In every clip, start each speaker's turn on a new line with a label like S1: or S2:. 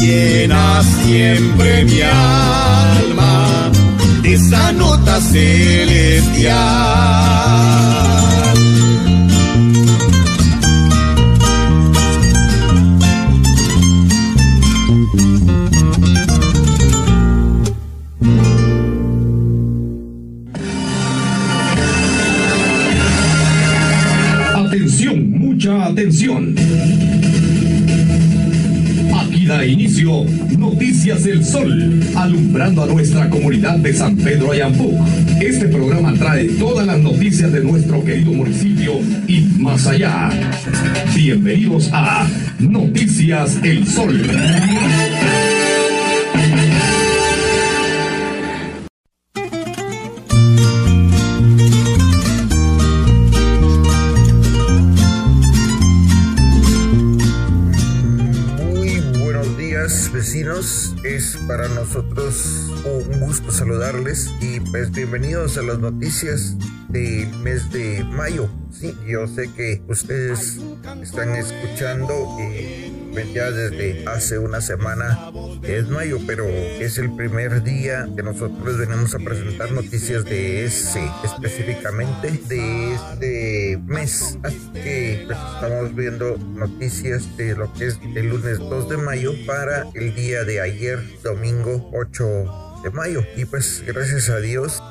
S1: llena siempre mi alma de esa nota celestial.
S2: Alumbrando a nuestra comunidad de San Pedro Ayampuc. Este programa trae todas las noticias de nuestro querido municipio y más allá. Bienvenidos a Noticias El Sol.
S3: Muy buenos días vecinos, es para nosotros pues bienvenidos a las noticias del mes de mayo. Sí, yo sé que ustedes están escuchando pues ya desde hace una semana es mayo, pero es el primer día que nosotros venimos a presentar noticias de ese, específicamente de este mes. Así que pues, estamos viendo noticias de lo que es el lunes 2 de mayo para el día de ayer, domingo 8 de mayo. Y pues gracias a Dios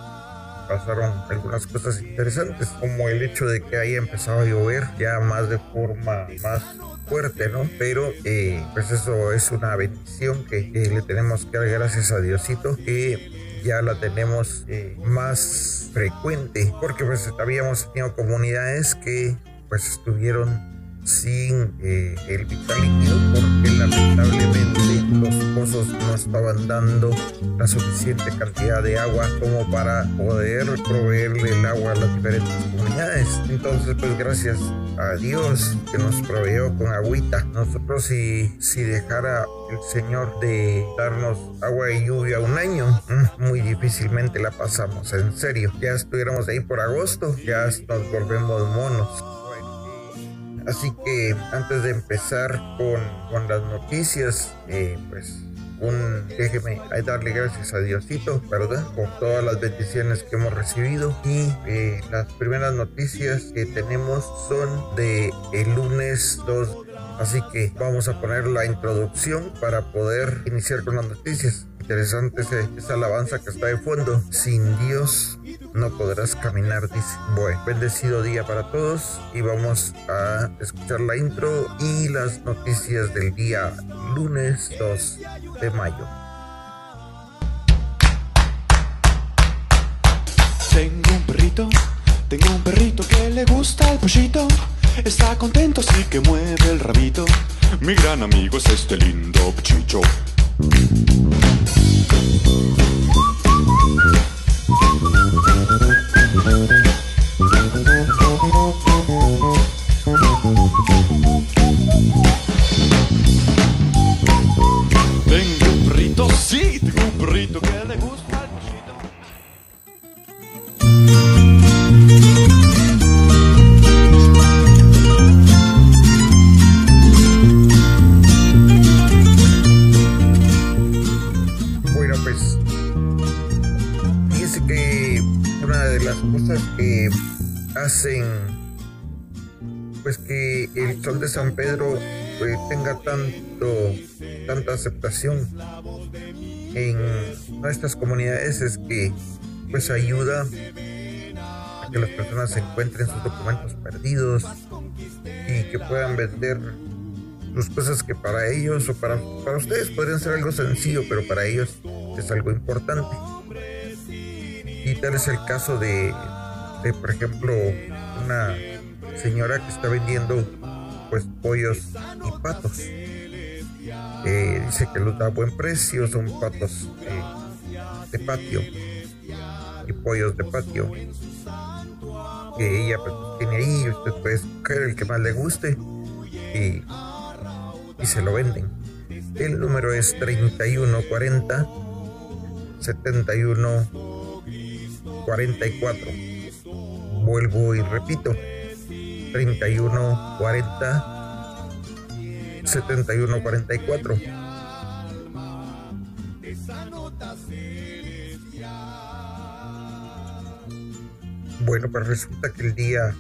S3: pasaron algunas cosas interesantes, como el hecho de que haya empezado a llover ya más de forma más fuerte, ¿no? Pero eh, pues eso es una bendición que, le tenemos que dar gracias a Diosito que ya la tenemos eh, más frecuente, porque pues habíamos tenido comunidades que pues estuvieron sin eh, el vital líquido porque lamentablemente los pozos no estaban dando la suficiente cantidad de agua como para poder proveerle el agua a las diferentes comunidades. Entonces, pues gracias a Dios que nos proveyó con agüita. Nosotros si, si dejara el Señor de darnos agua y lluvia un año, mm, muy difícilmente la pasamos, en serio. Ya estuviéramos ahí por agosto, ya nos volvemos monos. Así que antes de empezar con, con las noticias, eh, pues un, déjeme darle gracias a Diosito, ¿verdad? Por todas las bendiciones que hemos recibido. Y eh, las primeras noticias que tenemos son de el lunes 2. Así que vamos a poner la introducción para poder iniciar con las noticias. Interesante ese- esa alabanza que está de fondo. Sin Dios no podrás caminar, dice. Bendecido día para todos y vamos a escuchar la intro y las noticias del día lunes 2 de mayo.
S4: Tengo un perrito, tengo un perrito que le gusta el pollito. Está contento así que mueve el rabito. Mi gran amigo es este lindo chicho.
S3: Boom, boom. Tanto tanta aceptación en nuestras comunidades es que pues ayuda a que las personas encuentren sus documentos perdidos y que puedan vender sus cosas que para ellos o para, para ustedes podrían ser algo sencillo, pero para ellos es algo importante. Y tal es el caso de, de, por ejemplo, una señora que está vendiendo pues pollos y patos. Eh, dice que los da a buen precio, son patos eh, de patio y pollos de patio. Que ella pues, tiene ahí, usted puede escoger el que más le guste y y se lo venden. El número es 3140 71 44. Vuelvo y repito. 31 40 71 44. Bueno, pues resulta que el día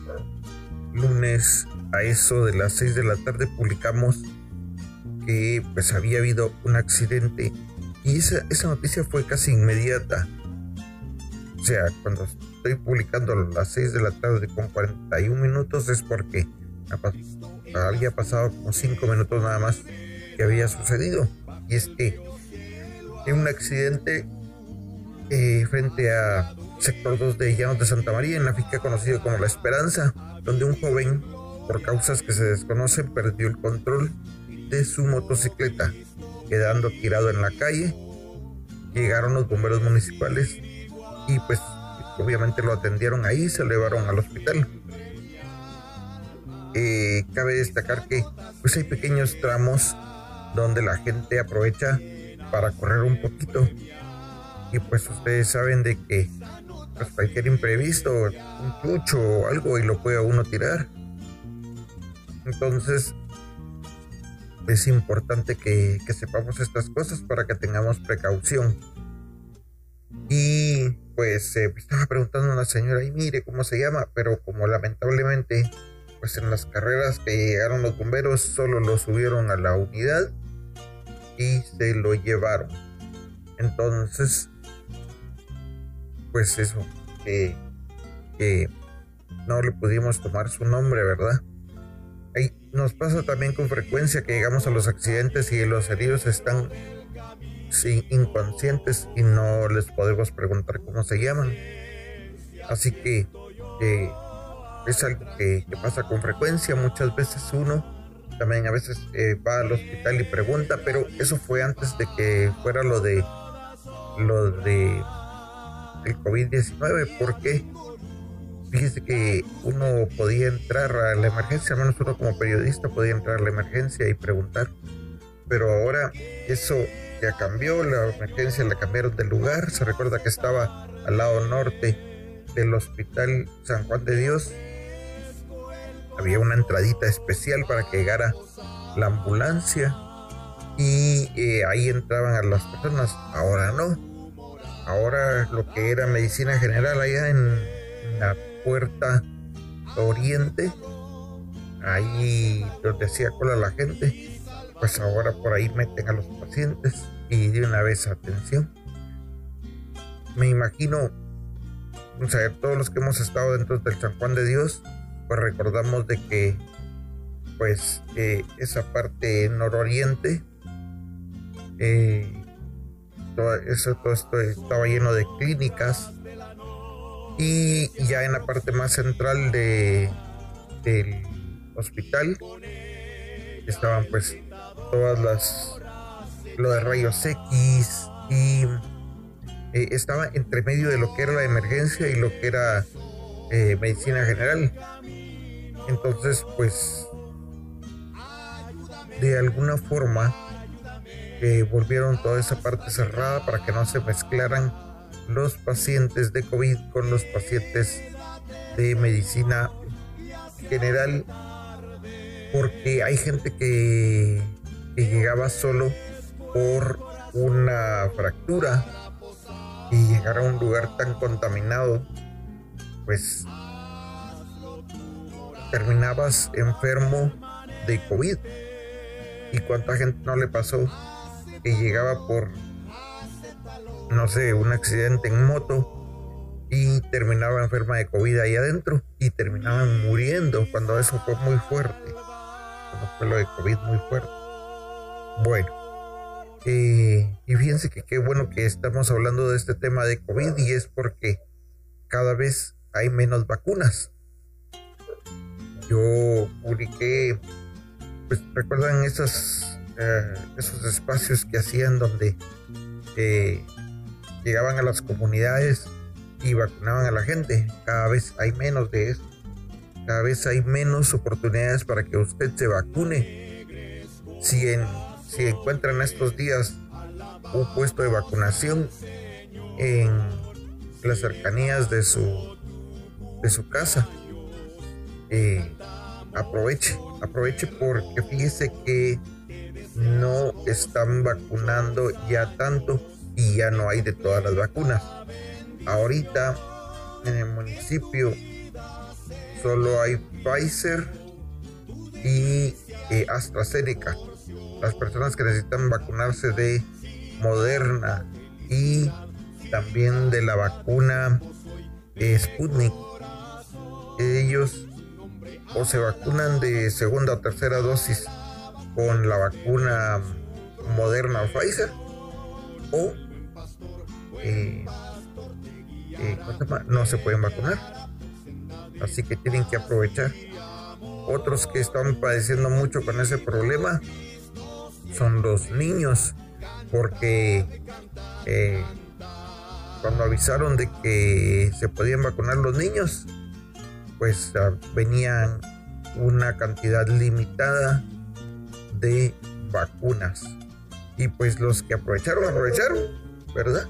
S3: lunes a eso de las 6 de la tarde publicamos que pues había habido un accidente y esa, esa noticia fue casi inmediata. O sea, cuando estoy publicando a las 6 de la tarde con 41 minutos es porque había pasado como 5 minutos nada más que había sucedido. Y es que en un accidente eh, frente a sector 2 de Llanos de Santa María, en la finca conocido como La Esperanza, donde un joven, por causas que se desconocen, perdió el control de su motocicleta, quedando tirado en la calle. Llegaron los bomberos municipales y pues obviamente lo atendieron ahí, se lo llevaron al hospital. Eh, cabe destacar que pues hay pequeños tramos donde la gente aprovecha para correr un poquito y pues ustedes saben de que pues cualquier imprevisto, un chucho o algo y lo puede uno tirar. Entonces es importante que, que, sepamos estas cosas para que tengamos precaución. Y pues eh, estaba preguntando a una señora y mire cómo se llama, pero como lamentablemente pues en las carreras que llegaron los bomberos solo lo subieron a la unidad y se lo llevaron. Entonces, pues eso, que, que no le pudimos tomar su nombre, ¿verdad? nos pasa también con frecuencia que llegamos a los accidentes y los heridos están sí, inconscientes y no les podemos preguntar cómo se llaman. Así que eh, es algo que, pasa con frecuencia. Muchas veces uno también a veces eh, va al hospital y pregunta, pero eso fue antes de que fuera lo de lo de el COVID-19. ¿Por qué? fíjese que uno podía entrar a la emergencia, al menos uno como periodista podía entrar a la emergencia y preguntar. Pero ahora eso ya cambió, la emergencia la cambiaron de lugar. Se recuerda que estaba al lado norte del Hospital San Juan de Dios. Había una entradita especial para que llegara la ambulancia y eh, ahí entraban a las personas. Ahora no. Ahora lo que era medicina general allá en, la puerta oriente, ahí donde hacía cola la gente, pues ahora por ahí meten a los pacientes y de una vez atención. Me imagino, o sea, todos los que hemos estado dentro del San Juan de Dios, pues recordamos de que pues esa parte nororiente Eh, todo eso, todo esto estaba lleno de clínicas. Y ya en la parte más central de, del hospital estaban pues todas las lo de rayos X y eh, estaba entre medio de lo que era la emergencia y lo que era eh, medicina general entonces pues de alguna forma eh, volvieron toda esa parte cerrada para que no se mezclaran los pacientes de COVID con los pacientes de medicina general porque hay gente que, llegaba solo por una fractura y llegar a un lugar tan contaminado, pues terminabas enfermo de COVID. ¿Y cuánta gente no le pasó que llegaba por, no sé, un accidente en moto y terminaba enferma de COVID ahí adentro y terminaban muriendo cuando eso fue muy fuerte? fue lo de COVID muy fuerte. Bueno, eh, y fíjense que qué bueno que estamos hablando de este tema de COVID y es porque cada vez hay menos vacunas. Yo publiqué, pues recuerdan esos, eh, esos espacios que hacían donde eh, llegaban a las comunidades y vacunaban a la gente. Cada vez hay menos de eso cada vez hay menos oportunidades para que usted se vacune. Si, en, si encuentran estos días un puesto de vacunación en las cercanías de su, de su casa, eh, aproveche, aproveche porque fíjese que no están vacunando ya tanto y ya no hay de todas las vacunas. Ahorita en el municipio solo hay Pfizer y eh, AstraZeneca. Las personas que necesitan vacunarse de Moderna y también de la vacuna eh, Sputnik, ellos o se vacunan de segunda o tercera dosis con la vacuna Moderna o Pfizer o eh, no se pueden vacunar así que tienen que aprovechar. Otros que están padeciendo mucho con ese problema son los niños, porque eh, cuando avisaron de que se podían vacunar los niños, pues ah, venían una cantidad limitada de vacunas. Y pues los que aprovecharon, aprovecharon, ¿verdad?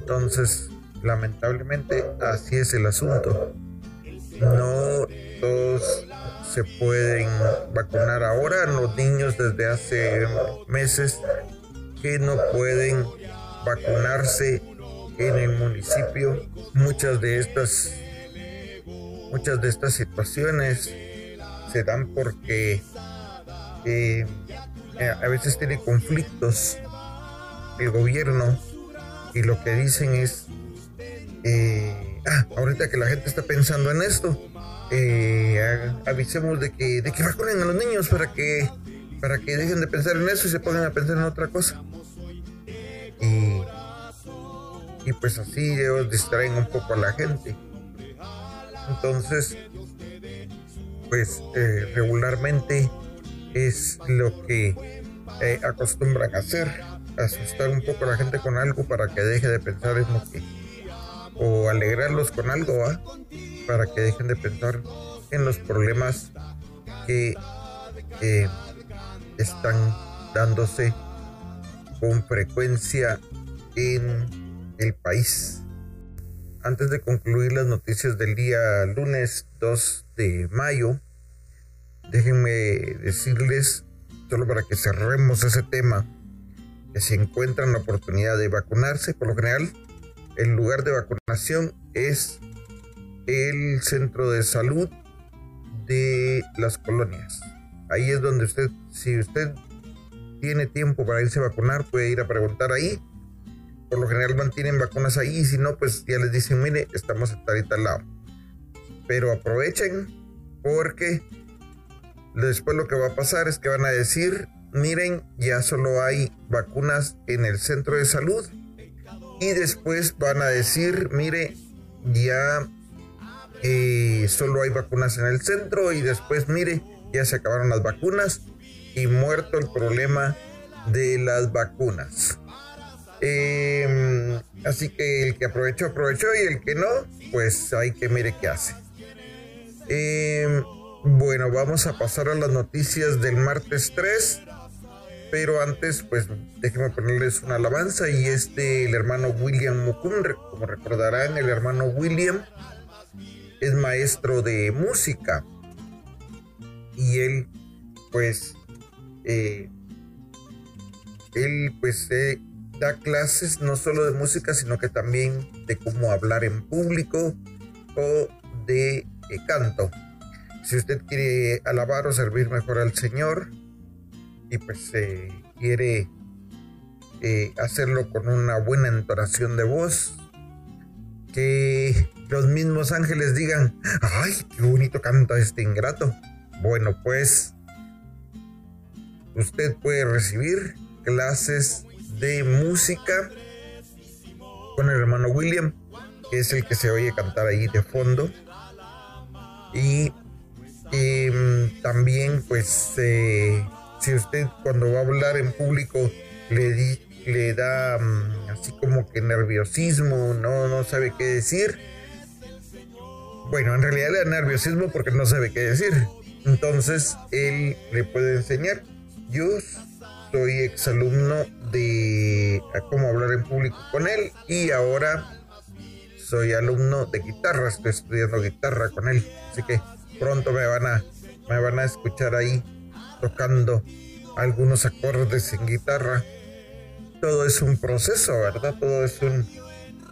S3: Entonces, lamentablemente, así es el asunto no todos se pueden vacunar ahora. Los niños desde hace meses que no pueden vacunarse en el municipio. Muchas de estas muchas de estas situaciones se dan porque eh, a veces tiene conflictos el gobierno y lo que dicen es eh, ah, ahorita que la gente está pensando en esto, eh, avisemos de que, de que vacunen a los niños para que, para que dejen de pensar en eso y se pongan a pensar en otra cosa. Y, y pues así ellos distraen un poco a la gente. Entonces, pues eh, regularmente es lo que eh, acostumbran a hacer, asustar un poco a la gente con algo para que deje de pensar en lo que o alegrarlos con algo, Para que dejen de pensar en los problemas que están dándose con frecuencia en el país. Antes de concluir las noticias del día lunes 2 de mayo, déjenme decirles, solo para que cerremos ese tema, que si encuentran la oportunidad de vacunarse, por lo general el lugar de vacunación es el centro de salud de las colonias. Ahí es donde usted, si usted tiene tiempo para irse a vacunar, puede ir a preguntar ahí. Por lo general mantienen vacunas ahí y si no, pues ya les dicen, mire, estamos a tal al lado. Pero aprovechen porque después lo que va a pasar es que van a decir miren, ya solo hay vacunas en el centro de salud. Y después van a decir, mire, ya eh, solo hay vacunas en el centro. Y después, mire, ya se acabaron las vacunas. Y muerto el problema de las vacunas. Em, así que el que aprovechó, aprovechó. Y el que no, pues hay que mire qué hace. Em, bueno, vamos a pasar a las noticias del martes 3. Pero antes, pues déjenme ponerles una alabanza y este, el hermano William Mukun, como recordarán, el hermano William es maestro de música y él, pues, eh, él, pues, eh, da clases no solo de música, sino que también de cómo hablar en público o de eh, canto. Si usted quiere alabar o servir mejor al Señor, y pues quiere eh, hacerlo con una buena entonación de voz, que los mismos ángeles digan, ay, qué bonito canta este ingrato. Bueno, pues usted puede recibir clases de música con el hermano William, que es el que se oye cantar ahí de fondo. Y em, también pues eh, si usted cuando va a hablar en público le, le da mm, así como que nerviosismo, no, no sabe qué decir. Bueno, en realidad le da nerviosismo porque no sabe qué decir. Entonces él le puede enseñar. Yo soy exalumno de cómo hablar en público con él y ahora soy alumno de guitarra, estoy estudiando guitarra con él, así que pronto me van a me van a escuchar ahí tocando algunos acordes en guitarra. Todo es un proceso, ¿verdad? Todo es un,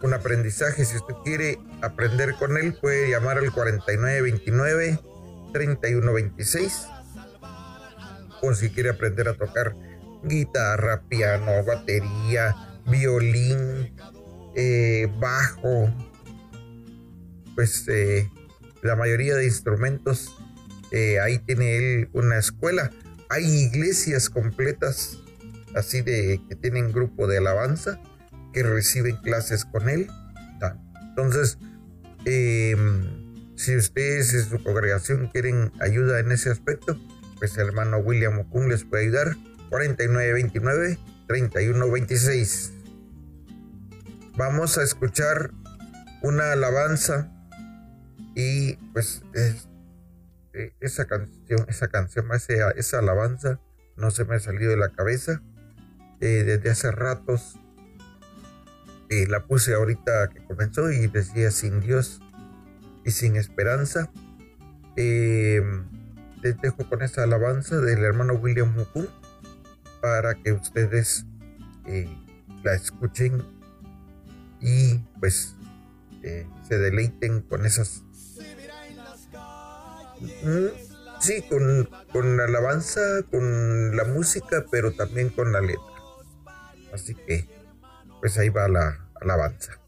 S3: un aprendizaje. Si usted quiere aprender con él, puede llamar al 4929-3126. O si quiere aprender a tocar guitarra, piano, batería, violín, eh, bajo, pues eh, la mayoría de instrumentos eh, ahí tiene él una escuela. Hay iglesias completas así de que tienen grupo de alabanza que reciben clases con él. Entonces, em, si ustedes en su congregación quieren ayuda en ese aspecto, pues el hermano William Okun les puede ayudar. 4929-3126. Vamos a escuchar una alabanza y pues eh, esa canción, esa canción, esa, esa alabanza no se me ha salido de la cabeza eh, desde hace ratos. Eh, la puse ahorita que comenzó y decía sin Dios y sin esperanza. les dejo con esa alabanza del hermano William Mukun para que ustedes la escuchen y pues se deleiten con esas Sí, con, con la alabanza, con la música, pero también con la letra. Así que, pues ahí va la alabanza.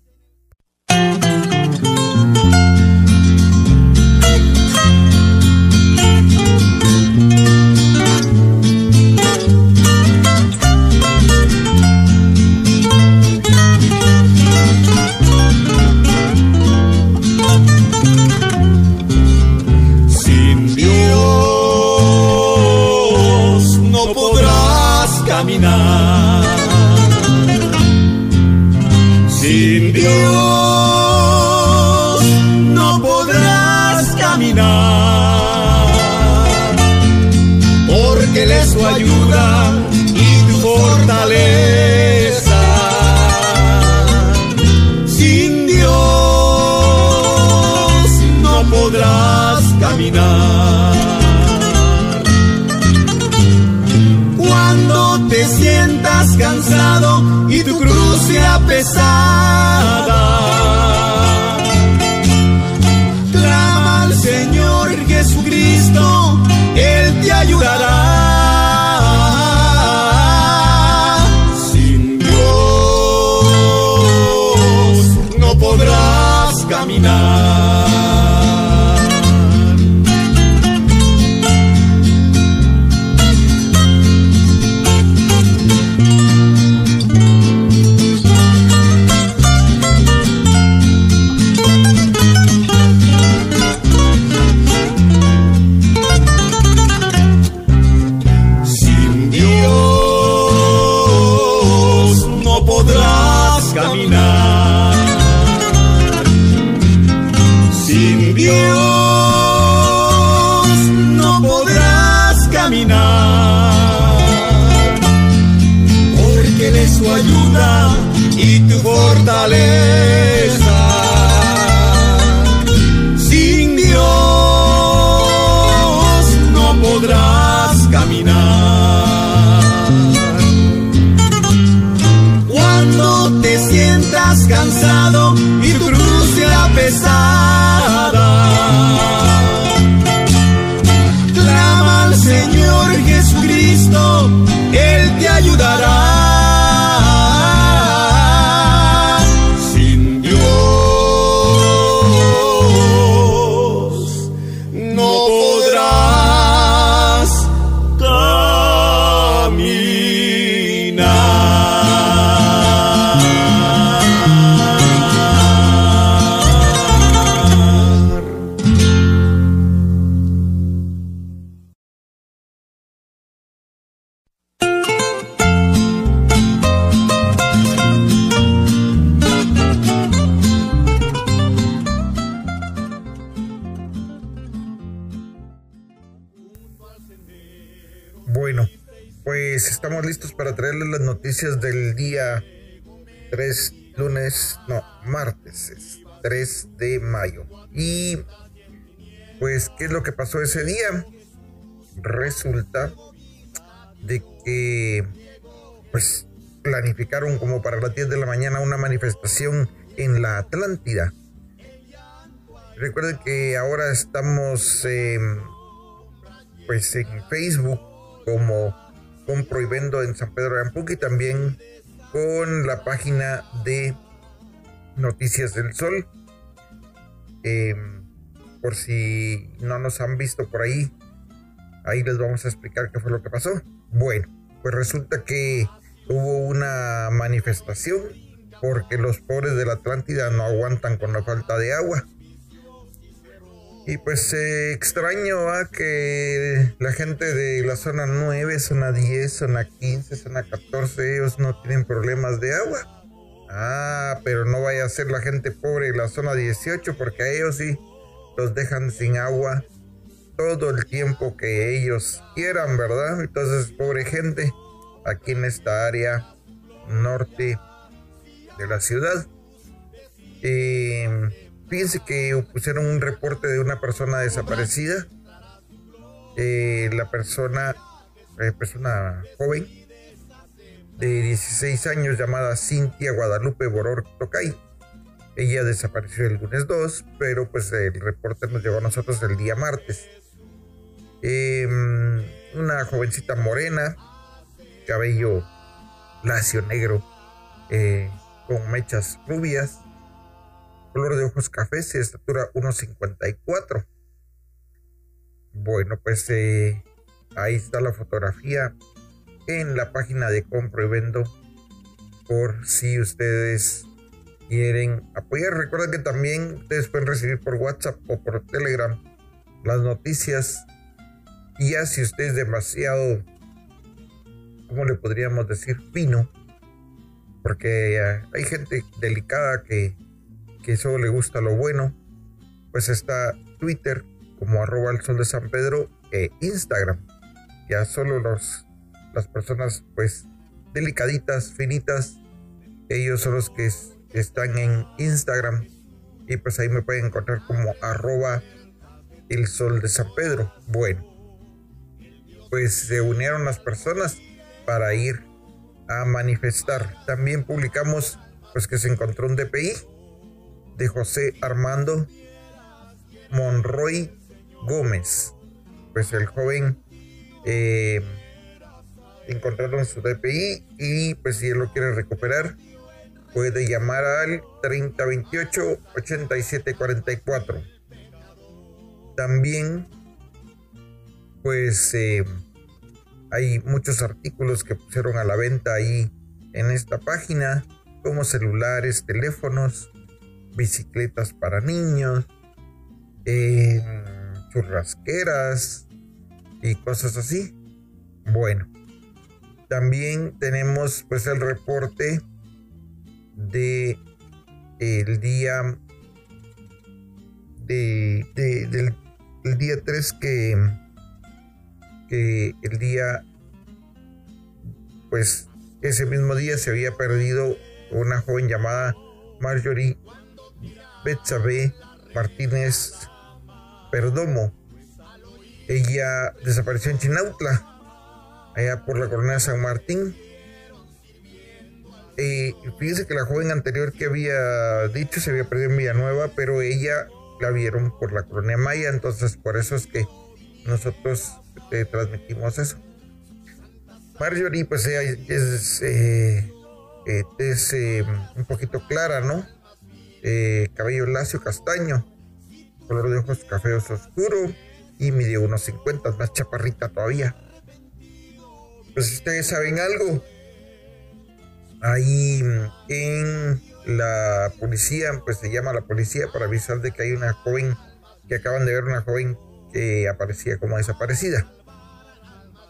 S3: Del día 3, lunes, no, martes, es 3 de mayo. Y pues, ¿qué es lo que pasó ese día? Resulta de que, pues, planificaron como para las 10 de la mañana una manifestación en la Atlántida. Recuerden que ahora estamos, pues, en Facebook como compro y vendo en San Pedro de Ampuc y también con la página de Noticias del Sol. Em, por si no nos han visto por ahí, ahí les vamos a explicar qué fue lo que pasó. Bueno, pues resulta que hubo una manifestación porque los pobres de la Atlántida no aguantan con la falta de agua. Y pues eh, extraño a que la gente de la zona 9, zona 10, zona 15, zona 14, ellos no tienen problemas de agua. Ah, pero no vaya a ser la gente pobre de la zona 18 porque a ellos sí los dejan sin agua todo el tiempo que ellos quieran, ¿verdad? Entonces, pobre gente, aquí en esta área norte de la ciudad. Eh, Fíjense que pusieron un reporte de una persona desaparecida. Eh, la persona, eh, una joven de 16 años llamada Cintia Guadalupe Boror Tocay. Ella desapareció el lunes 2, pero pues el reporte nos llegó a nosotros el día martes. Em, una jovencita morena, cabello lacio negro, eh, con mechas rubias, color de ojos cafés y estatura 1.54. Bueno, pues eh, ahí está la fotografía en la página de compro y vendo por si ustedes quieren apoyar. Recuerden que también ustedes pueden recibir por WhatsApp o por Telegram las noticias. Y ya si usted es demasiado, ¿cómo le podríamos decir? Fino. Porque eh, hay gente delicada que que solo le gusta lo bueno, pues está Twitter como arroba el sol de San Pedro e Instagram. Ya solo los, las personas pues delicaditas, finitas, ellos son los que están en Instagram y pues ahí me pueden encontrar como arroba el sol de San Pedro. Bueno, pues se unieron las personas para ir a manifestar. También publicamos pues que se encontró un DPI de José Armando Monroy Gómez. Pues el joven eh, encontraron su DPI y pues si él lo quiere recuperar puede llamar al 3028 8744. También pues eh, hay muchos artículos que pusieron a la venta ahí en esta página como celulares, teléfonos, bicicletas para niños, churrasqueras y cosas así. Bueno, también tenemos pues el reporte de el día de, del el día 3 que, que el día pues ese mismo día se había perdido una joven llamada Marjorie Betsabe Martínez Perdomo. Ella desapareció en Chinautla, allá por la colonia San Martín. Eh, fíjense que la joven anterior que había dicho se había perdido en Villanueva, pero ella la vieron por la colonia Maya, entonces por eso es que nosotros eh, transmitimos eso. Marjorie, pues ella es, eh, es un poquito clara, ¿no? Cabello lacio castaño, color de ojos cafeos oscuro y mide unos 50, más chaparrita todavía. Pues ustedes saben algo, ahí en la policía, pues se llama la policía para avisar de que hay una joven, que acaban de ver una joven que aparecía como desaparecida.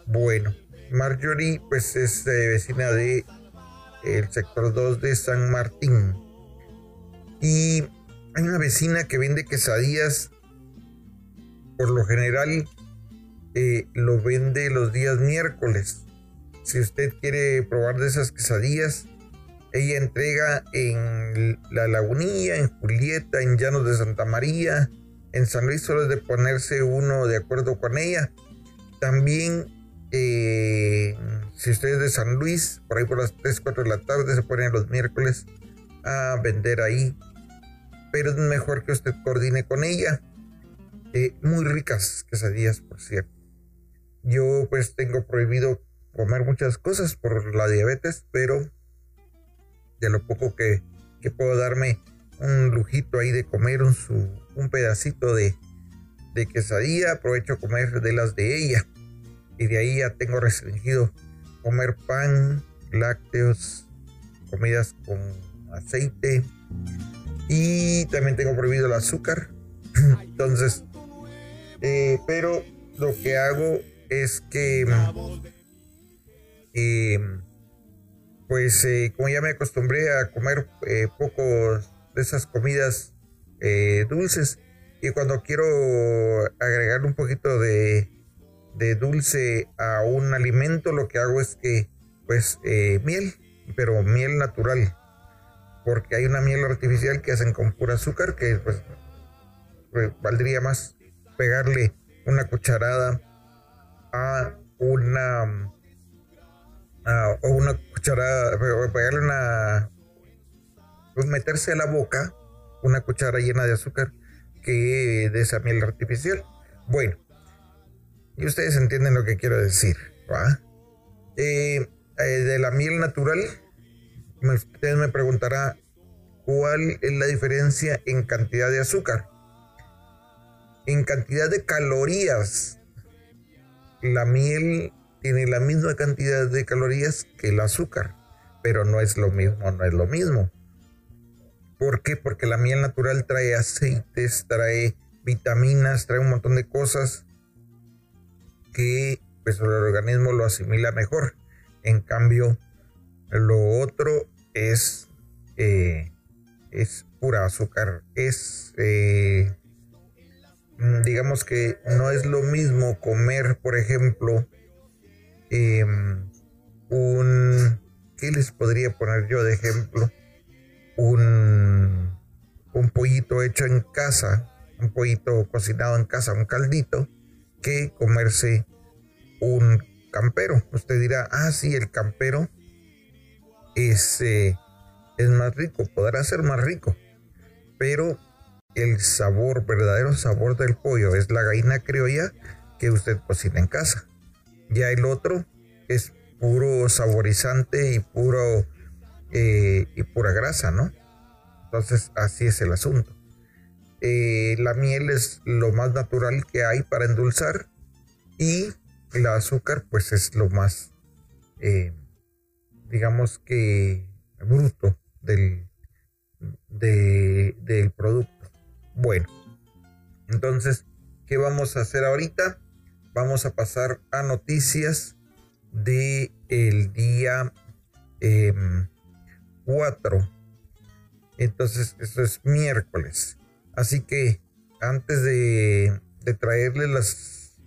S3: Bueno, Marjorie pues es eh, vecina de el sector 2 de San Martín. Y hay una vecina que vende quesadillas, por lo general eh, lo vende los días miércoles. Si usted quiere probar de esas quesadillas, ella entrega en La Lagunilla, en Julieta, en Llanos de Santa María, en San Luis solo es de ponerse uno de acuerdo con ella. También, eh, si usted es de San Luis, por ahí por las 3, 4 de la tarde se ponen los miércoles a vender ahí. Pero es mejor que usted coordine con ella. Eh, muy ricas quesadillas, por cierto. Yo pues tengo prohibido comer muchas cosas por la diabetes, pero de lo poco que, puedo darme un lujito ahí de comer un, un pedacito de, de quesadilla, aprovecho comer de las de ella. Y de ahí ya tengo restringido comer pan, lácteos, comidas con aceite. Y también tengo prohibido el azúcar. Entonces, eh, pero lo que hago es que y pues eh, como ya me acostumbré a comer eh, poco de esas comidas eh, dulces y cuando quiero agregar un poquito de, de, dulce a un alimento lo que hago es que pues miel pero miel natural porque hay una miel artificial que hacen con pura azúcar que pues, pues valdría más pegarle una cucharada a una o una cucharada, pegarle una, pues meterse a la boca una cuchara llena de azúcar que de esa miel artificial. Bueno, y ustedes entienden lo que quiero decir, ¿va? Eh, eh, de la miel natural, ustedes me preguntará cuál es la diferencia en cantidad de azúcar. En cantidad de calorías, la miel tiene la misma cantidad de calorías que el azúcar, pero no es lo mismo, no es lo mismo. ¿Por qué? Porque la miel natural trae aceites, trae vitaminas, trae un montón de cosas que pues, el organismo lo asimila mejor. En cambio, lo otro es, eh, es pura azúcar. Es, eh, digamos que no es lo mismo comer, por ejemplo, Em, un, ¿qué les podría poner yo de ejemplo? Un, un pollito hecho en casa, un pollito cocinado en casa, un caldito, que comerse un campero. Usted dirá, ah, sí, el campero es, más rico, podrá ser más rico, pero el sabor, verdadero sabor del pollo es la gallina criolla que usted cocina en casa. Ya el otro es puro saborizante y puro eh, y pura grasa, ¿no? Entonces así es el asunto. Eh, la miel es lo más natural que hay para endulzar y el azúcar pues es lo más, eh, digamos que bruto del, del producto. Bueno, entonces, ¿qué vamos a hacer ahorita? vamos a pasar a noticias de el día 4. Em, Entonces, esto es miércoles. Así que antes de, de traerles las,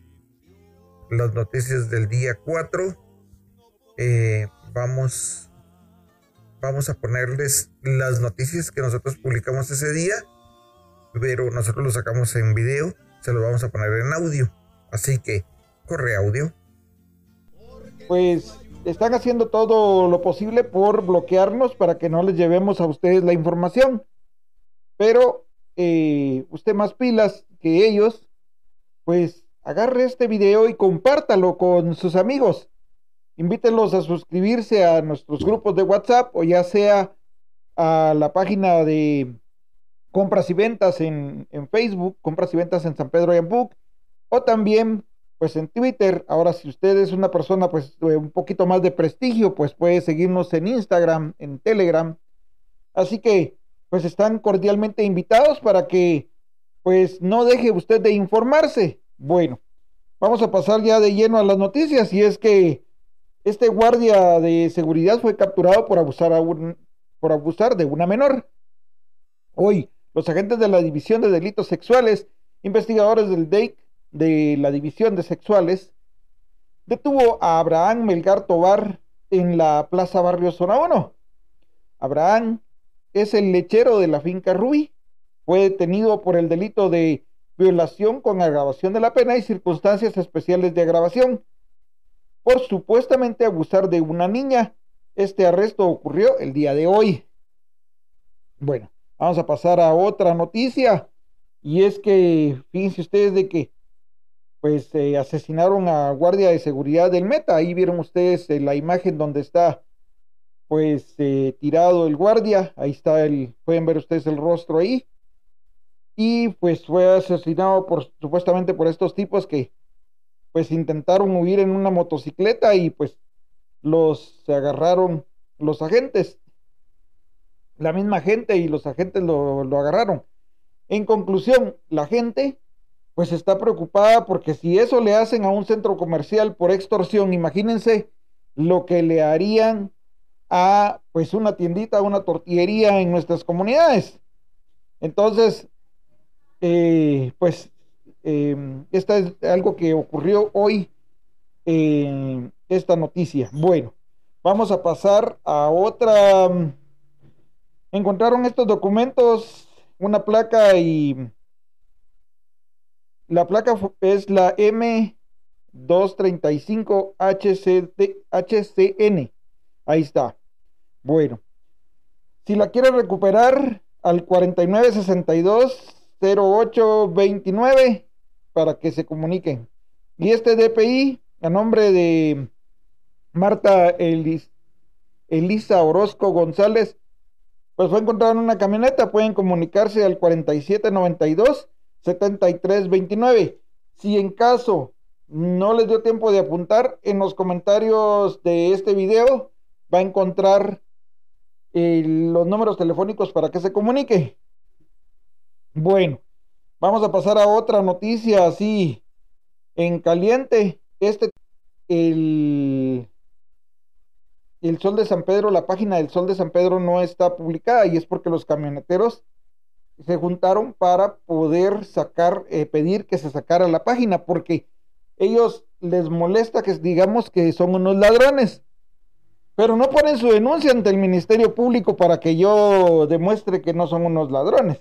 S3: las noticias del día 4, eh, vamos, vamos a ponerles las noticias que nosotros publicamos ese día, pero nosotros lo sacamos en video, se lo vamos a poner en audio. Así que, corre audio.
S5: Pues
S3: están haciendo todo lo posible por bloquearnos para que no les llevemos a ustedes la información. Pero eh, usted más pilas que ellos, pues agarre este video y compártalo con sus amigos. Invítenlos a suscribirse a nuestros grupos de WhatsApp o ya sea a la página de compras y ventas en, Facebook, compras y ventas en San Pedro y Ambuc, o también pues en Twitter. Ahora, si usted es una persona pues un poquito más de prestigio, pues puede seguirnos en Instagram, en Telegram. Así que pues están cordialmente invitados para que pues no deje usted de informarse. Bueno, vamos a pasar ya de lleno a las noticias y es que este guardia de seguridad fue capturado por abusar, a por abusar de una menor. Hoy, los agentes de la División de Delitos Sexuales, investigadores del DEIC de la División de Sexuales, detuvo a Abraham Melgar Tobar en la Plaza Barrio Zona 1. Abraham es el lechero de la finca Rubí. Fue detenido por el delito de violación con agravación de la pena y circunstancias especiales de agravación por supuestamente abusar de una niña. Este arresto ocurrió el día de hoy. Bueno, vamos a pasar a otra noticia. Y es que, fíjense ustedes de que, pues, asesinaron a guardia de seguridad del Meta. Ahí vieron ustedes eh, la imagen donde está, pues, eh, tirado el guardia. Ahí está el, pueden ver ustedes el rostro ahí. Y pues fue asesinado por, supuestamente por estos tipos que pues intentaron huir en una motocicleta y pues los se agarraron los agentes. La misma gente y los agentes lo, lo agarraron. En conclusión, la gente pues está preocupada porque si eso le hacen a un centro comercial por extorsión, imagínense lo que le harían a pues una tiendita, una tortillería en nuestras comunidades. Entonces, eh, pues eh, esta es algo que ocurrió hoy, en esta noticia. Bueno, vamos a pasar a otra. Encontraron estos documentos, una placa y la placa es la M235 HCN. Ahí está. Bueno, si la quiere recuperar al 4962 0829 para que se comuniquen. Y este DPI, a nombre de Marta Elisa Orozco González, pues fue encontrado en una camioneta. Pueden comunicarse al 4792-7329. Si en caso no les dio tiempo de apuntar, en los comentarios de este video va a encontrar eh, los números telefónicos para que se comunique. Bueno, Vamos a pasar a otra noticia así en caliente. Este, el, el Sol de San Pedro, la página del Sol de San Pedro no está publicada y es porque los camioneteros se juntaron para poder sacar, eh, pedir que se sacara la página, porque ellos les molesta que digamos que son unos ladrones, pero no ponen su denuncia ante el Ministerio Público para que yo demuestre que no son unos ladrones.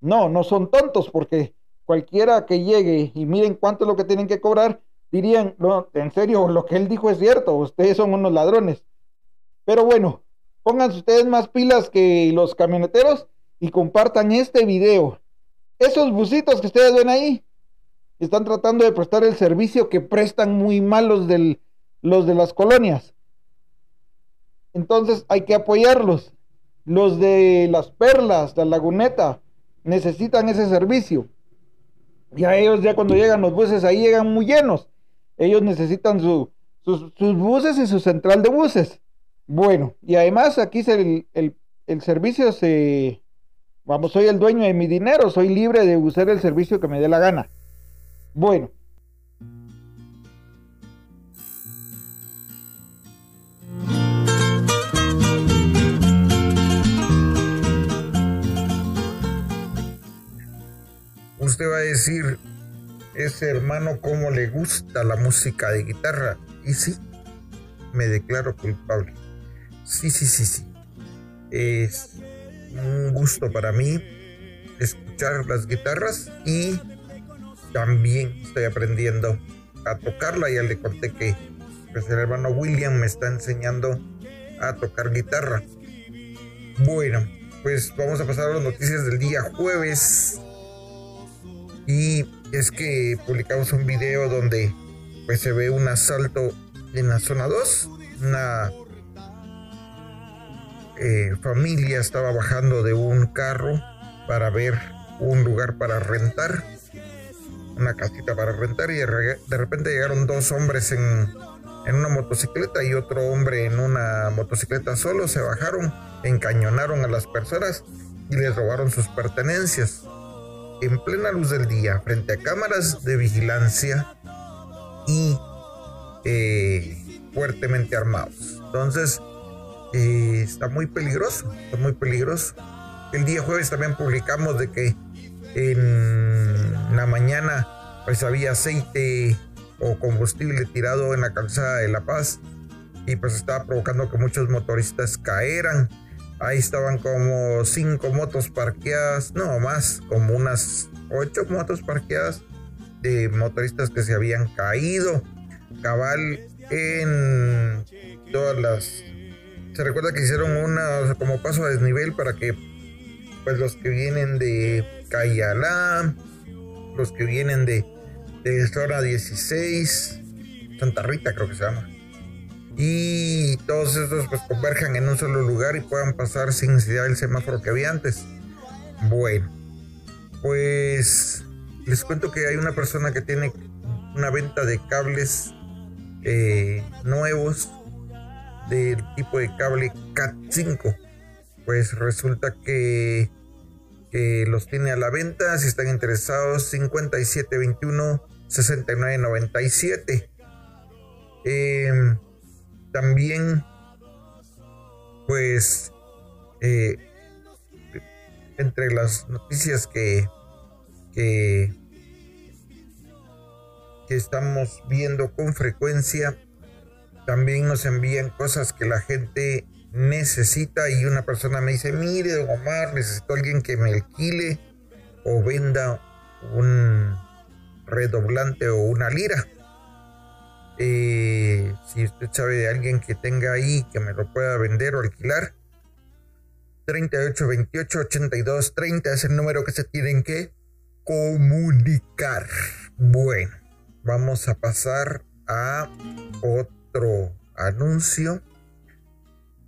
S3: No, no son tontos porque cualquiera que llegue y miren cuánto es lo que tienen que cobrar, dirían, no, en serio, lo que él dijo es cierto, ustedes son unos ladrones. Pero bueno, pónganse ustedes más pilas que los camioneteros y compartan este video. Esos busitos que ustedes ven ahí están tratando de prestar el servicio que prestan muy mal los, del, los de las colonias. Entonces hay que apoyarlos. Los de las perlas, la laguneta, necesitan ese servicio. Ya ellos, ya cuando llegan los buses, ahí llegan muy llenos. Ellos necesitan sus, buses y su central de buses. Bueno, y además aquí el, el, el servicio se... Vamos, soy el dueño de mi dinero, soy libre de usar el servicio que me dé la gana. Bueno,
S6: Usted va a decir, ese hermano cómo le gusta la música de guitarra. Y sí, me declaro culpable. Sí, sí, sí, sí. Es un gusto para mí escuchar las guitarras y también estoy aprendiendo a tocarla. Ya le conté que
S3: pues el hermano William me está enseñando a tocar guitarra. Bueno, pues vamos a pasar a las noticias del día jueves. Y es que publicamos un video donde pues se ve un asalto en la zona 2. Una eh, familia estaba bajando de un carro para ver un lugar para rentar, una casita para rentar y de repente llegaron dos hombres en, en una motocicleta y otro hombre en una motocicleta solo, se bajaron, encañonaron a las personas y les robaron sus pertenencias en plena luz del día frente a cámaras de vigilancia y eh, fuertemente armados. Entonces, eh, está muy peligroso, está muy peligroso. El día jueves también publicamos de que en la mañana pues había aceite o combustible tirado en la calzada de La Paz y pues estaba provocando que muchos motoristas caeran. Ahí estaban como cinco motos parqueadas, no más, como unas ocho motos parqueadas de motoristas que se habían caído. Cabal en todas las... Se recuerda que hicieron una como paso a desnivel para que pues los que vienen de Cayalá, los que vienen de, de zona 16, Santa Rita creo que se llama. Y todos estos pues converjan en un solo lugar y puedan pasar sin necesidad del semáforo que había antes. Bueno, pues les cuento que hay una persona que tiene una venta de cables eh, nuevos del tipo de cable CAT 5. Pues resulta que que los tiene a la venta. Si están interesados, 5721 6997. Eh, también, pues, eh, entre las noticias que, que, estamos viendo con frecuencia, también nos envían cosas que la gente necesita y una persona me dice, mire, Omar, necesito alguien que me alquile o venda un redoblante o una lira. Eh, si usted sabe de alguien que tenga ahí que me lo pueda vender o alquilar, 38 28 82 30 es el número que se tienen que comunicar. Bueno, vamos a pasar a otro anuncio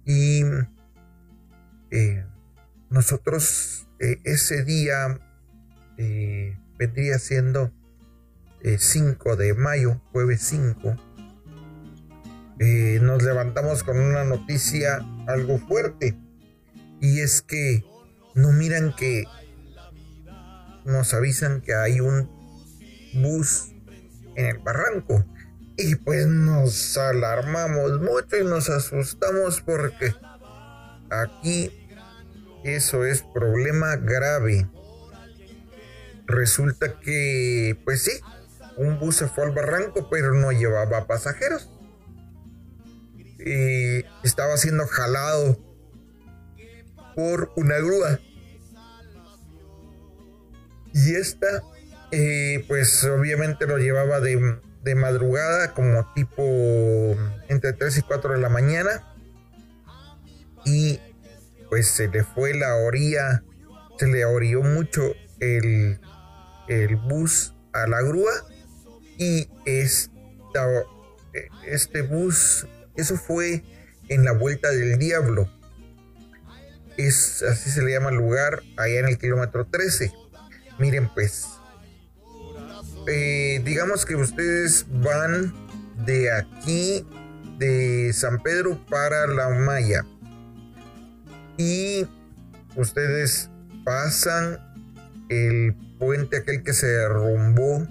S3: y eh, nosotros eh, ese día vendría siendo 5 de mayo, jueves 5. nos levantamos con una noticia algo fuerte. Y es que no miran que nos avisan que hay un bus en el barranco. Y pues nos alarmamos mucho y nos asustamos porque aquí eso es problema grave. Resulta que, pues sí, un bus se fue al barranco, pero no llevaba pasajeros. Y estaba siendo jalado por una grúa. Y esta, eh, pues obviamente lo llevaba de de madrugada, como tipo entre 3 y 4 de la mañana. Y pues se le fue la orilla, se le orilló mucho el, el bus a la grúa. Y esta, este bus, eso fue en la vuelta del diablo. Es así se le llama el lugar, allá en el kilómetro 13. Miren pues, eh, digamos que ustedes van de aquí, de San Pedro para La Maya. Y ustedes pasan el puente aquel que se derrumbó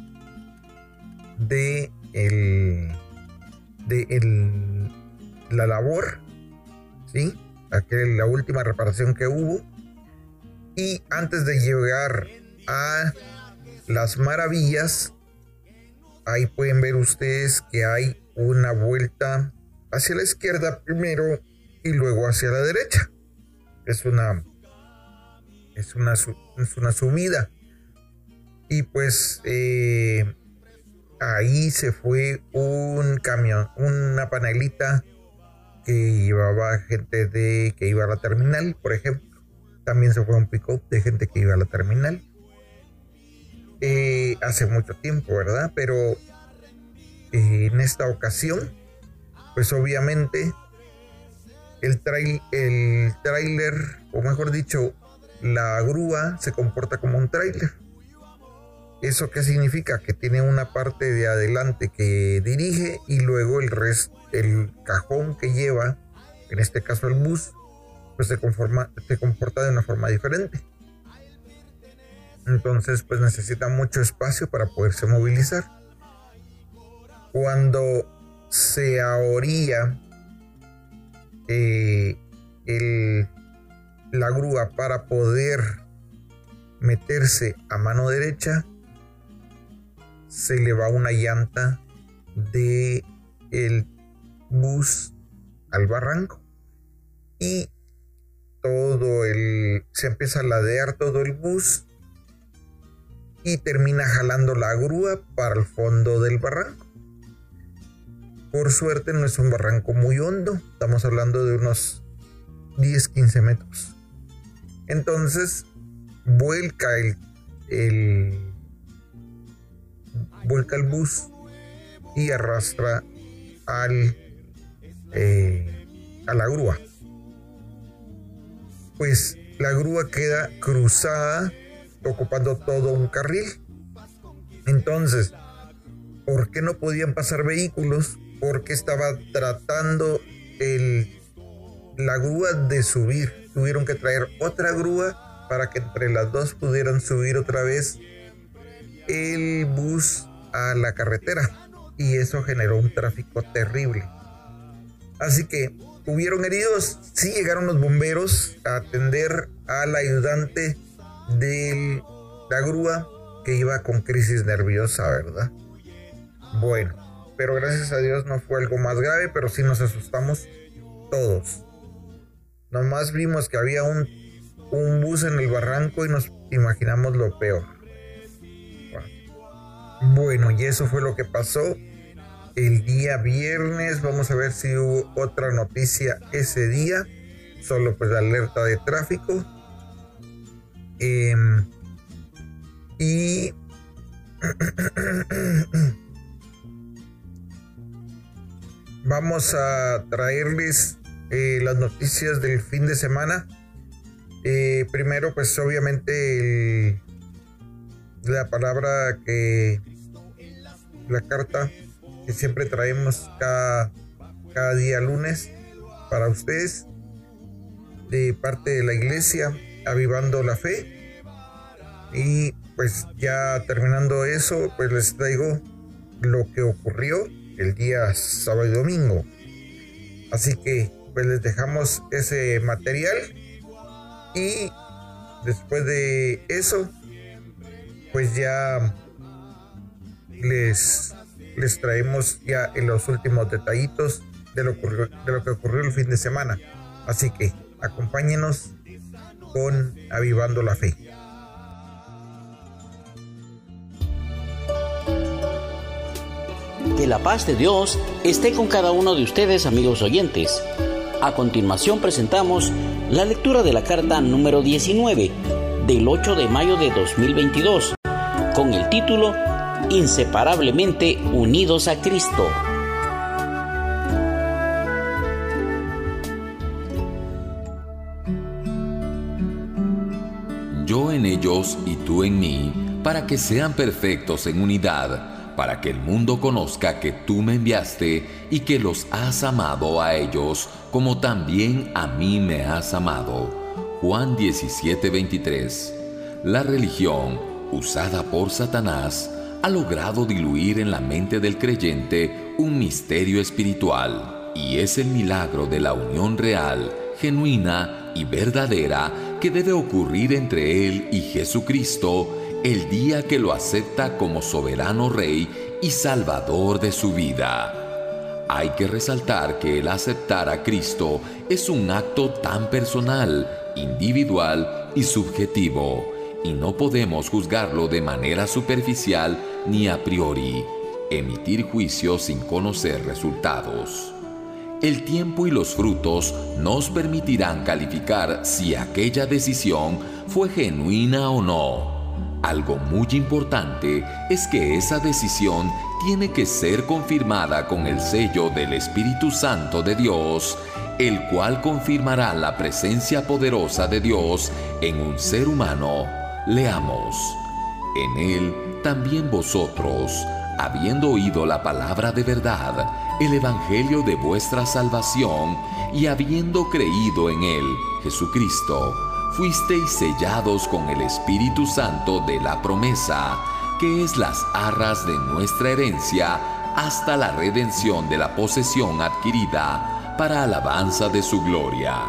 S3: de el de el, la labor, ¿sí? Aquel, la última reparación que hubo. Y antes de llegar a las maravillas, ahí pueden ver ustedes que hay una vuelta hacia la izquierda primero y luego hacia la derecha. Es una, es una, es una subida. Y pues eh, ahí se fue un camión, una panelita que llevaba gente de que iba a la terminal, por ejemplo. También se fue un pick-up de gente que iba a la terminal. Eh, hace mucho tiempo, ¿verdad? Pero eh, en esta ocasión, pues obviamente el, trail, el trailer, o mejor dicho, la grúa se comporta como un trailer. ¿Eso qué significa? Que tiene una parte de adelante que dirige y luego el el cajón que lleva, en este caso el bus, pues se, conforma, se comporta de una forma diferente. Entonces, pues necesita mucho espacio para poderse movilizar. Cuando se ahoría eh, el, la grúa para poder meterse a mano derecha, se le va una llanta de el bus al barranco y todo el se empieza a ladear todo el bus y termina jalando la grúa para el fondo del barranco. Por suerte no es un barranco muy hondo, estamos hablando de unos 10-15 metros. Entonces vuelca el, el vuelca el bus y arrastra al, eh, a la grúa. Pues la grúa queda cruzada ocupando todo un carril. Entonces, ¿por qué no podían pasar vehículos? Porque estaba tratando el, la grúa de subir. Tuvieron que traer otra grúa para que entre las dos pudieran subir otra vez el bus a la carretera y eso generó un tráfico terrible. Así que hubieron heridos, sí llegaron los bomberos a atender al ayudante de la grúa que iba con crisis nerviosa, ¿verdad? Bueno, pero gracias a Dios no fue algo más grave, pero sí nos asustamos todos. Nomás vimos que había un, un bus en el barranco y nos imaginamos lo peor. Bueno, y eso fue lo que pasó el día viernes. Vamos a ver si hubo otra noticia ese día. Solo pues la alerta de tráfico. Em, y vamos a traerles eh, las noticias del fin de semana. Eh, primero, pues obviamente la palabra que la carta que siempre traemos cada, cada día lunes para ustedes de parte de la iglesia avivando la fe. Y pues ya terminando eso pues les traigo lo que ocurrió el día sábado y domingo. Así que pues les dejamos ese material y después de eso pues ya les, les traemos ya en los últimos detallitos de lo, de lo que ocurrió el fin de semana. Así que acompáñenos con Avivando la Fe.
S7: Que la paz de Dios esté con cada uno de ustedes, amigos oyentes. A continuación presentamos la lectura de la carta número 19 del 8 de mayo de 2022 con el título Inseparablemente unidos a Cristo.
S8: Yo en ellos y tú en mí, para que sean perfectos en unidad, para que el mundo conozca que tú me enviaste y que los has amado a ellos, como también a mí me has amado. Juan 17:23. La religión usada por Satanás, ha logrado diluir en la mente del creyente un misterio espiritual, y es el milagro de la unión real, genuina y verdadera que debe ocurrir entre Él y Jesucristo el día que lo acepta como soberano Rey y Salvador de su vida. Hay que resaltar que el aceptar a Cristo es un acto tan personal, individual y subjetivo y no podemos juzgarlo de manera superficial ni a priori. emitir juicios sin conocer resultados. El tiempo y los frutos nos permitirán calificar si aquella decisión fue genuina o no. Algo muy importante es que esa decisión tiene que ser confirmada con el sello del Espíritu Santo de Dios, el cual confirmará la presencia poderosa de Dios en un ser humano. Leamos. En él también vosotros, habiendo oído la palabra de verdad, el Evangelio de vuestra salvación, y habiendo creído en él, Jesucristo, fuisteis sellados con el Espíritu Santo de la promesa, que es las arras de nuestra herencia, hasta la redención de la posesión adquirida, para alabanza de su gloria.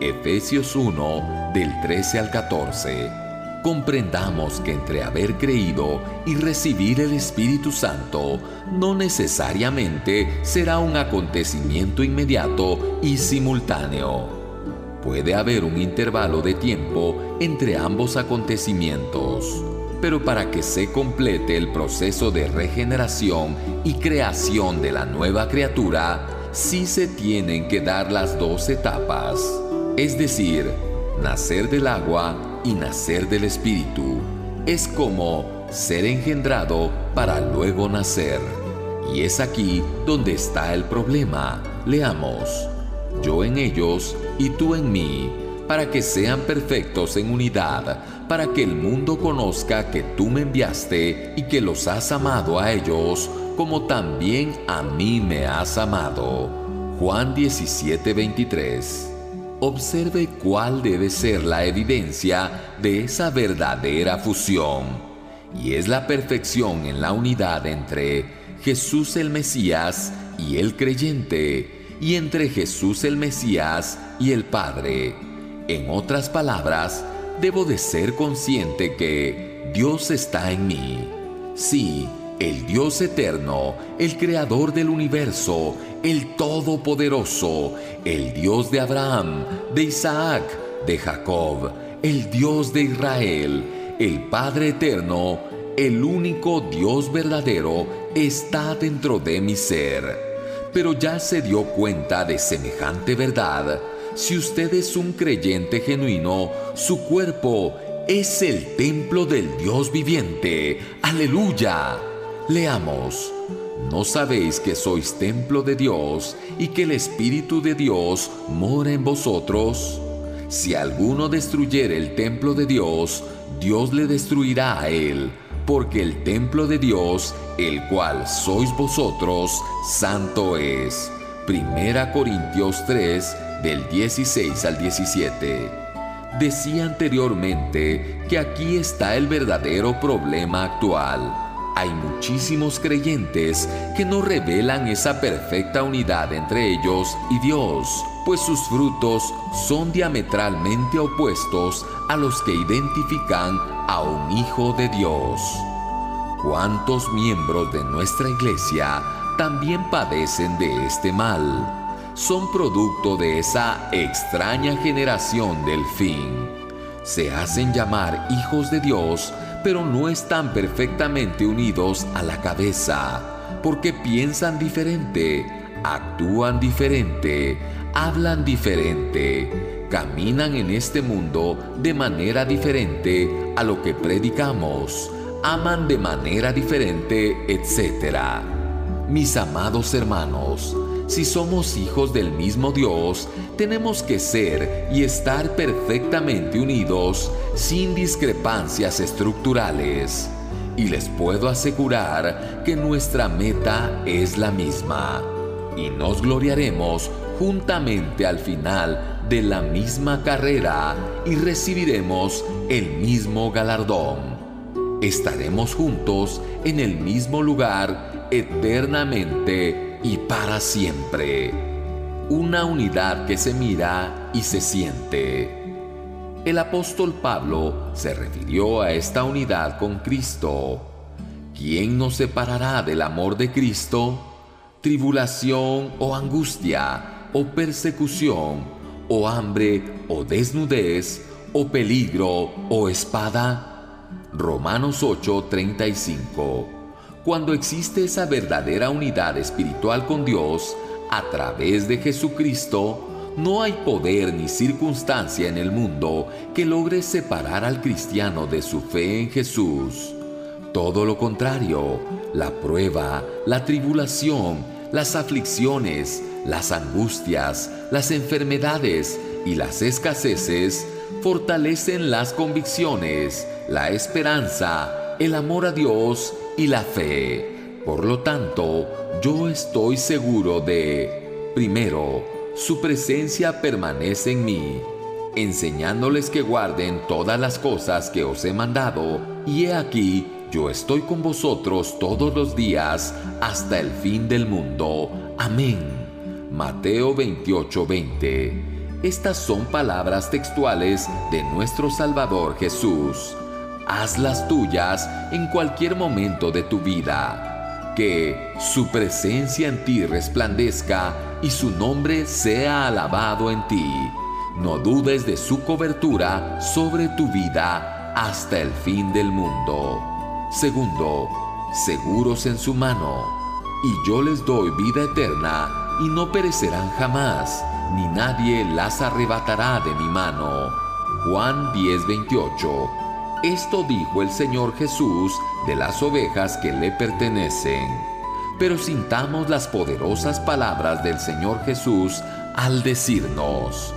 S8: Efesios 1, del 13 al 14 comprendamos que entre haber creído y recibir el Espíritu Santo no necesariamente será un acontecimiento inmediato y simultáneo. Puede haber un intervalo de tiempo entre ambos acontecimientos, pero para que se complete el proceso de regeneración y creación de la nueva criatura, sí se tienen que dar las dos etapas, es decir, nacer del agua y nacer del Espíritu. Es como ser engendrado para luego nacer. Y es aquí donde está el problema. Leamos yo en ellos y tú en mí, para que sean perfectos en unidad, para que el mundo conozca que tú me enviaste y que los has amado a ellos, como también a mí me has amado. Juan 17:23 Observe cuál debe ser la evidencia de esa verdadera fusión, y es la perfección en la unidad entre Jesús el Mesías y el creyente, y entre Jesús el Mesías y el Padre. En otras palabras, debo de ser consciente que Dios está en mí. Sí, el Dios eterno, el creador del universo, el todopoderoso, el Dios de Abraham, de Isaac, de Jacob, el Dios de Israel, el Padre eterno, el único Dios verdadero, está dentro de mi ser pero ya se dio cuenta de semejante verdad. Si usted es un creyente genuino, su cuerpo es el templo del Dios viviente. Aleluya. Leamos. ¿No sabéis que sois templo de Dios y que el Espíritu de Dios mora en vosotros? Si alguno destruyere el templo de Dios, Dios le destruirá a él porque el templo de Dios, el cual sois vosotros, santo es. Primera Corintios 3, del 16 al 17. Decía anteriormente que aquí está el verdadero problema actual. Hay muchísimos creyentes que no revelan esa perfecta unidad entre ellos y Dios, pues sus frutos son diametralmente opuestos a los que identifican a un hijo de Dios. ¿Cuántos miembros de nuestra iglesia también padecen de este mal? Son producto de esa extraña generación del fin. Se hacen llamar hijos de Dios, pero no están perfectamente unidos a la cabeza, porque piensan diferente, actúan diferente, hablan diferente, caminan en este mundo de manera diferente a lo que predicamos, aman de manera diferente, etc. Mis amados hermanos, si somos hijos del mismo Dios, tenemos que ser y estar perfectamente unidos sin discrepancias estructurales. Y les puedo asegurar que nuestra meta es la misma. Y nos gloriaremos juntamente al final de la misma carrera y recibiremos el mismo galardón. Estaremos juntos en el mismo lugar eternamente y para siempre. Una unidad que se mira y se siente. El apóstol Pablo se refirió a esta unidad con Cristo. ¿Quién nos separará del amor de Cristo? ¿Tribulación o angustia? o persecución, o hambre, o desnudez, o peligro, o espada? Romanos 8:35. Cuando existe esa verdadera unidad espiritual con Dios a través de Jesucristo, no hay poder ni circunstancia en el mundo que logre separar al cristiano de su fe en Jesús. Todo lo contrario, la prueba, la tribulación, las aflicciones, las angustias, las enfermedades y las escaseces fortalecen las convicciones, la esperanza, el amor a Dios y la fe. Por lo tanto, yo estoy seguro de, primero, su presencia permanece en mí, enseñándoles que guarden todas las cosas que os he mandado, y he aquí, yo estoy con vosotros todos los días hasta el fin del mundo. Amén. Mateo 28:20. Estas son palabras textuales de nuestro Salvador Jesús hazlas tuyas en cualquier momento de tu vida. Que su presencia en ti resplandezca y su nombre sea alabado en ti. No dudes de su cobertura sobre tu vida hasta el fin del mundo. Segundo, seguros en su mano. Y yo les doy vida eterna y no perecerán jamás, ni nadie las arrebatará de mi mano. Juan 10:28 esto dijo el Señor Jesús de las ovejas que le pertenecen. Pero sintamos las poderosas palabras del Señor Jesús al decirnos,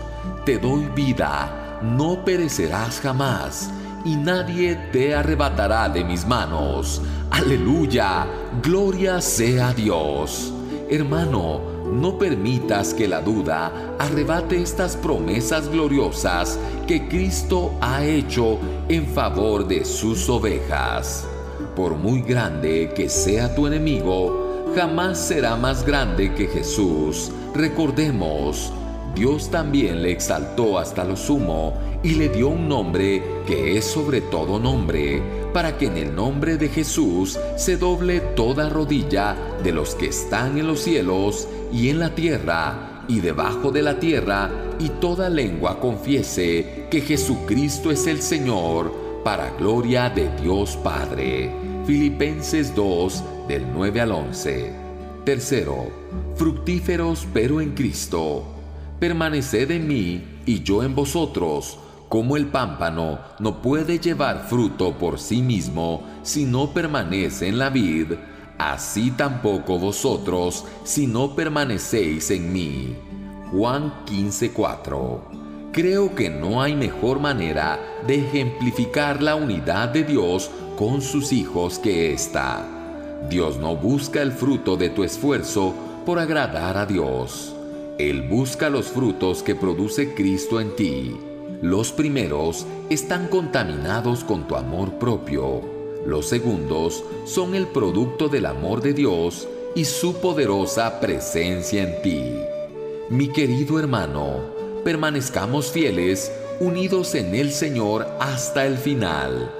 S8: Te doy vida, no perecerás jamás, y nadie te arrebatará de mis manos. Aleluya, gloria sea Dios. Hermano, no permitas que la duda arrebate estas promesas gloriosas que Cristo ha hecho en favor de sus ovejas. Por muy grande que sea tu enemigo, jamás será más grande que Jesús. Recordemos, Dios también le exaltó hasta lo sumo y le dio un nombre que es sobre todo nombre, para que en el nombre de Jesús se doble toda rodilla de los que están en los cielos y en la tierra y debajo de la tierra, y toda lengua confiese que Jesucristo es el Señor, para gloria de Dios Padre. Filipenses 2, del 9 al 11. Tercero, fructíferos pero en Cristo. Permaneced en mí y yo en vosotros, como el pámpano no puede llevar fruto por sí mismo si no permanece en la vid, así tampoco vosotros si no permanecéis en mí. Juan 15:4 Creo que no hay mejor manera de ejemplificar la unidad de Dios con sus hijos que esta. Dios no busca el fruto de tu esfuerzo por agradar a Dios. Él busca los frutos que produce Cristo en ti. Los primeros están contaminados con tu amor propio los segundos son el producto del amor de Dios y su poderosa presencia en ti. Mi querido hermano, permanezcamos fieles, unidos en el Señor hasta el final.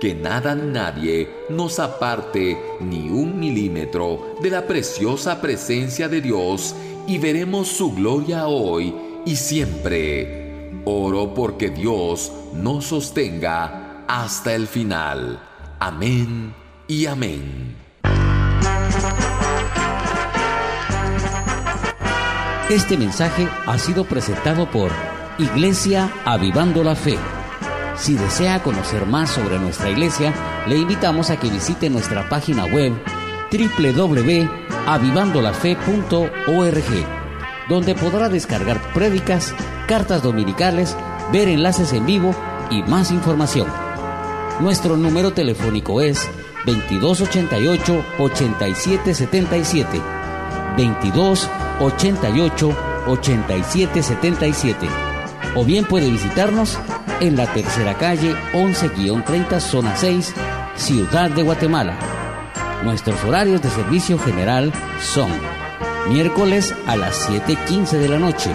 S8: Que nada ni nadie nos aparte ni un milímetro de la preciosa presencia de Dios y veremos su gloria hoy y siempre. Oro porque Dios nos sostenga hasta el final. Amén y amén.
S7: Este mensaje ha sido presentado por Iglesia Avivando la Fe. Si desea conocer más sobre nuestra iglesia, le invitamos a que visite nuestra página web www.avivandolafe.org, donde podrá descargar prédicas, cartas dominicales, ver enlaces en vivo y más información. Nuestro número telefónico es 2288-8777. 2288-8777. O bien puede visitarnos en la tercera calle 11-30 zona 6, Ciudad de Guatemala. Nuestros horarios de servicio general son miércoles a las 7.15 de la noche,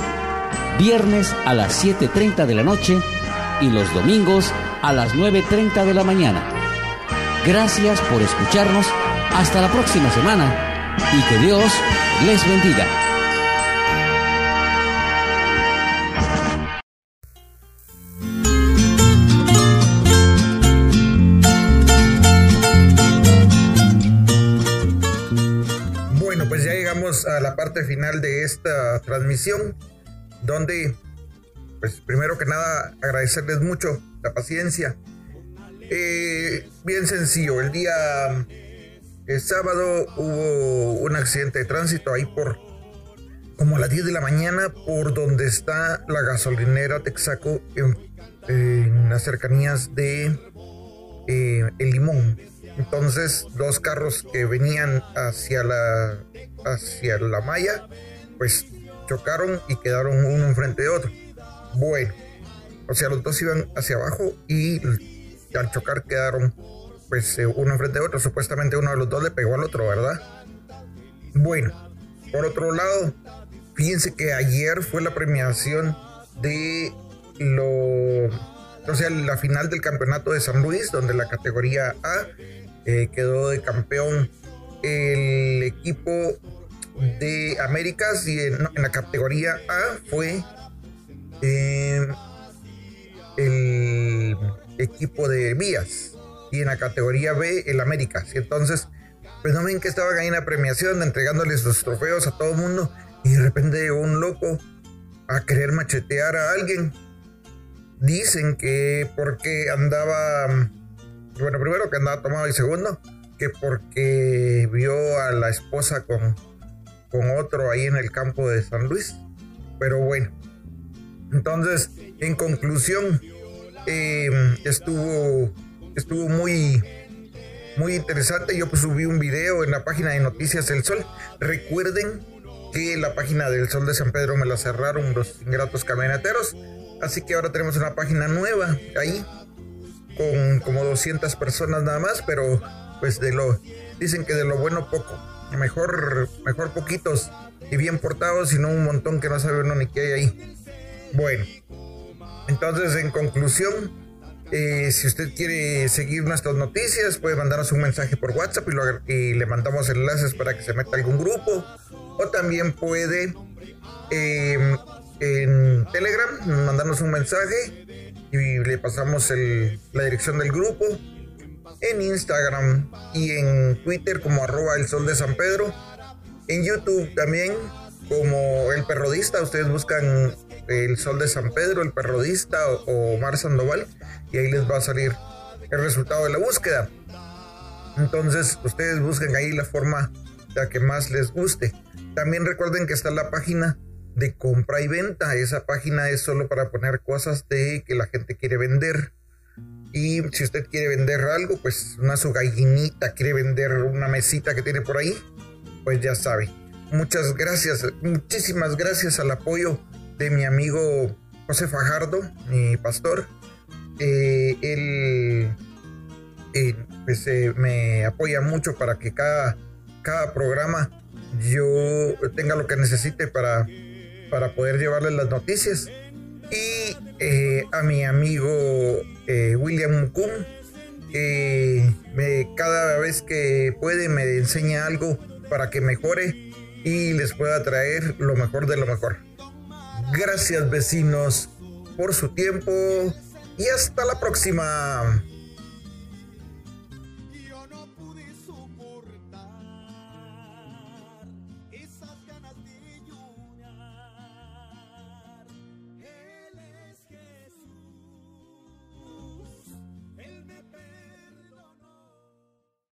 S7: viernes a las 7.30 de la noche y los domingos a las 9.30 de la mañana. Gracias por escucharnos. Hasta la próxima semana y que Dios les bendiga.
S3: llegamos a la parte final de esta transmisión, donde, pues primero que nada, agradecerles mucho paciencia. Eh, bien sencillo, el día el sábado hubo un accidente de tránsito ahí por como a las 10 de la mañana por donde está la gasolinera Texaco en, las cercanías de eh, El Limón. Entonces, dos carros que venían hacia la, hacia la malla, pues chocaron y quedaron uno enfrente de otro. Bueno, o sea, los dos iban hacia abajo y al chocar quedaron pues eh, uno enfrente de otro. Supuestamente uno de los dos le pegó al otro, ¿verdad? Bueno, por otro lado, fíjense que ayer fue la premiación de lo, o sea, la final del campeonato de San Luis, donde la categoría A eh, quedó de campeón el equipo de Américas y en, la categoría A fue eh, el equipo de Vías y en la categoría B el Américas. Y entonces, pues no ven que estaban ahí en la premiación entregándoles los trofeos a todo el mundo y de repente un loco a querer machetear a alguien. Dicen que porque andaba bueno, primero que andaba tomado y segundo, que porque vio a la esposa con, con otro ahí en el campo de San Luis. Pero bueno, entonces, en conclusión, em, estuvo, estuvo muy, muy interesante. Yo pues subí un video en la página de Noticias El Sol. Recuerden que la página del Sol de San Pedro me la cerraron los ingratos camioneteros. Así que ahora tenemos una página nueva ahí con como 200 personas nada más, pero pues de lo dicen que de lo bueno poco, mejor mejor poquitos y bien portados y no un montón que no sabe uno ni qué hay ahí. Bueno, entonces en conclusión, eh, si usted quiere seguir nuestras noticias, puede mandarnos un mensaje por WhatsApp y, le mandamos enlaces para que se meta algún grupo. O también puede eh, en Telegram mandarnos un mensaje y le pasamos la dirección del grupo en Instagram y en Twitter como arroba el sol de San Pedro. En YouTube también como el perrodista. Ustedes buscan el sol de San Pedro, el perrodista o, Mar Sandoval y ahí les va a salir el resultado de la búsqueda. Entonces ustedes busquen ahí la forma la que más les guste. También recuerden que está la página de compra y venta. Esa página es solo para poner cosas de que la gente quiere vender. Y si usted quiere vender algo, pues una su gallinita, quiere vender una mesita que tiene por ahí, pues ya sabe. Muchas gracias, muchísimas gracias al apoyo de mi amigo José Fajardo, mi pastor. Eh, él eh, pues, eh, me apoya mucho para que cada, cada programa yo tenga lo que necesite para para poder llevarles las noticias. Y a mi amigo William Kuhn, me, cada vez que puede me enseña algo para que mejore y les pueda traer lo mejor de lo mejor. Gracias vecinos por su tiempo y hasta la próxima.